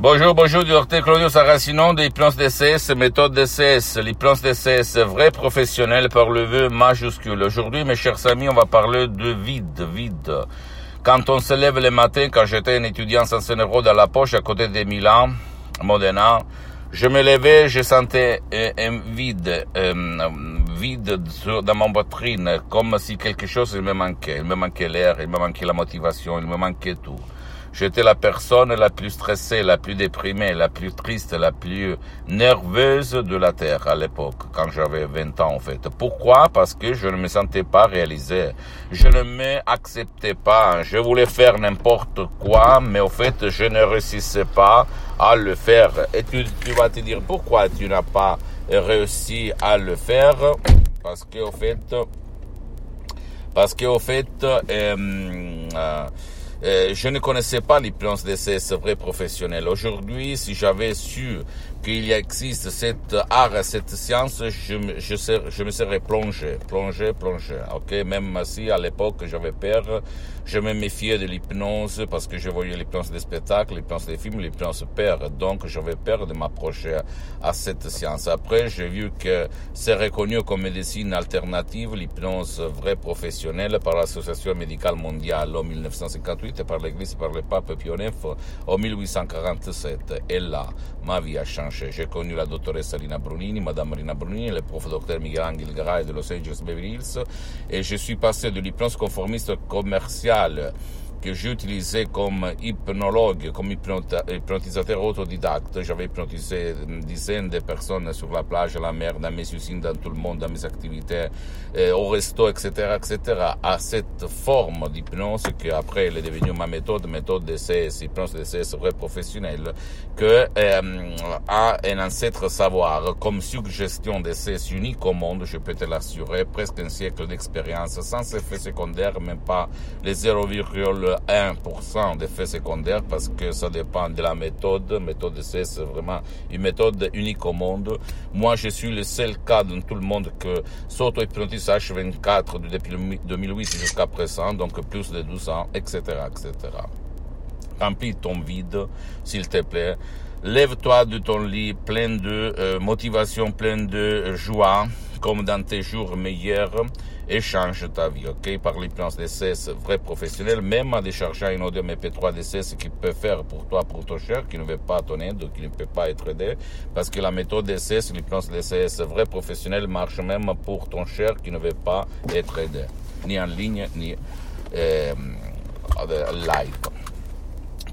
Bonjour, bonjour, docteur Claudio Saracino de l'hypnose DCS, méthode DCS, l'hypnose DCS, vrai professionnel par le vœu majuscule. Aujourd'hui, mes chers amis, on va parler de vide, vide. Quand on se lève le matin, quand j'étais un étudiant sans un euro dans la poche à côté de Milan, Modena, je me levais, je sentais un vide, un vide dans mon poitrine, comme si quelque chose me manquait. Il me manquait l'air, il me manquait la motivation, il me manquait tout. J'étais la personne la plus stressée, la plus déprimée, la plus triste, la plus nerveuse de la Terre à l'époque, quand j'avais 20 ans en fait. Pourquoi? Parce que je ne me sentais pas réalisé. Je ne m'acceptais pas. Je voulais faire n'importe quoi, mais au fait, je ne réussissais pas à le faire. Et tu, tu vas te dire pourquoi tu n'as pas réussi à le faire? Parce qu'au fait, parce qu'au fait, euh, euh, euh, je ne connaissais pas l'hypnose ces vrai professionnel. Aujourd'hui, si j'avais su qu'il existe cette art, cette science, je me serais plongé, plongé, plongé. Ok, même si à l'époque j'avais peur, je me méfiais de l'hypnose parce que je voyais l'hypnose des spectacles, l'hypnose des films, l'hypnose peur. Donc j'avais peur de m'approcher à cette science. Après, j'ai vu que c'est reconnu comme médecine alternative, l'hypnose vraie professionnelle par l'Association médicale mondiale en 1958 par l'Église par le pape Pio IX en 1847. Et là, ma vie a changé. J'ai connu la dottoressa Lina Brunini, Madame Lina Brunini, le prof docteur Miguel Angel Garay de Los Angeles Beverly Hills, et je suis passé de l'hypnose conformiste commerciale que j'ai utilisé comme hypnologue, comme hypnotisateur autodidacte. J'avais hypnotisé une dizaine de personnes sur la plage, à la mer, dans mes usines, dans tout le monde, dans mes activités, euh, au resto, etc., etc., à cette forme d'hypnose qui après elle est devenue ma méthode, méthode DCS, hypnose DCS vrai professionnel, que euh, a un ancêtre savoir, comme suggestion DCS unique au monde, je peux te l'assurer, presque un siècle d'expérience, sans effet secondaire, même pas les 0,1 1% d'effets secondaires parce que ça dépend de la méthode. Méthode C, c'est vraiment une méthode unique au monde. Moi, je suis le seul cas dans tout le monde que s'auto-hypnotise H24 depuis 2008 jusqu'à présent, donc plus de 12 ans, etc., etc. Remplis ton vide, s'il te plaît. Lève-toi de ton lit plein de euh, motivation, plein de joie, comme dans tes jours meilleurs, et change ta vie, ok? Par l'hypnose DCS vrai professionnel, même en déchargeant une audio MP3 DCS qui peut faire pour toi, pour ton cher, qui ne veut pas ton aide, qui ne peut pas être aidé, parce que la méthode DCS, l'hypnose DCS vrai professionnel marche même pour ton cher qui ne veut pas être aidé, ni en ligne, ni euh, live.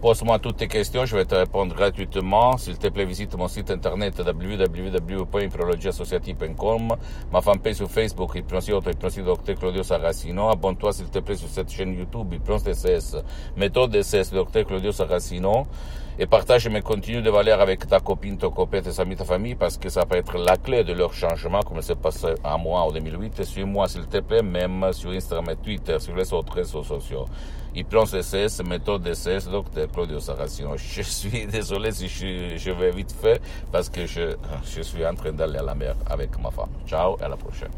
Pose-moi toutes tes questions, je vais te répondre gratuitement. S'il te plaît, visite mon site internet www.hypnologieassociative.com, ma fanpage sur Facebook, Hypnosie Auto, Hypnosie Docteur Claudio Saracino. Abonne-toi, s'il te plaît, sur cette chaîne YouTube, Hypnose DCS, méthode DCS, Docteur Claudio Saracino. Et partage mes contenus de valeur avec ta copine, ton copain, tes amis, ta famille, parce que ça peut être la clé de leur changement, comme c'est passé à moi en 2008. Suis-moi, s'il te plaît, même sur Instagram et Twitter, sur les autres réseaux sociaux. Hypnose DCS, méthode DCS, docteur Claudio Saracino. Je suis désolé si je, je vais vite fait parce que je, je suis en train d'aller à la mer avec ma femme. Ciao et à la prochaine.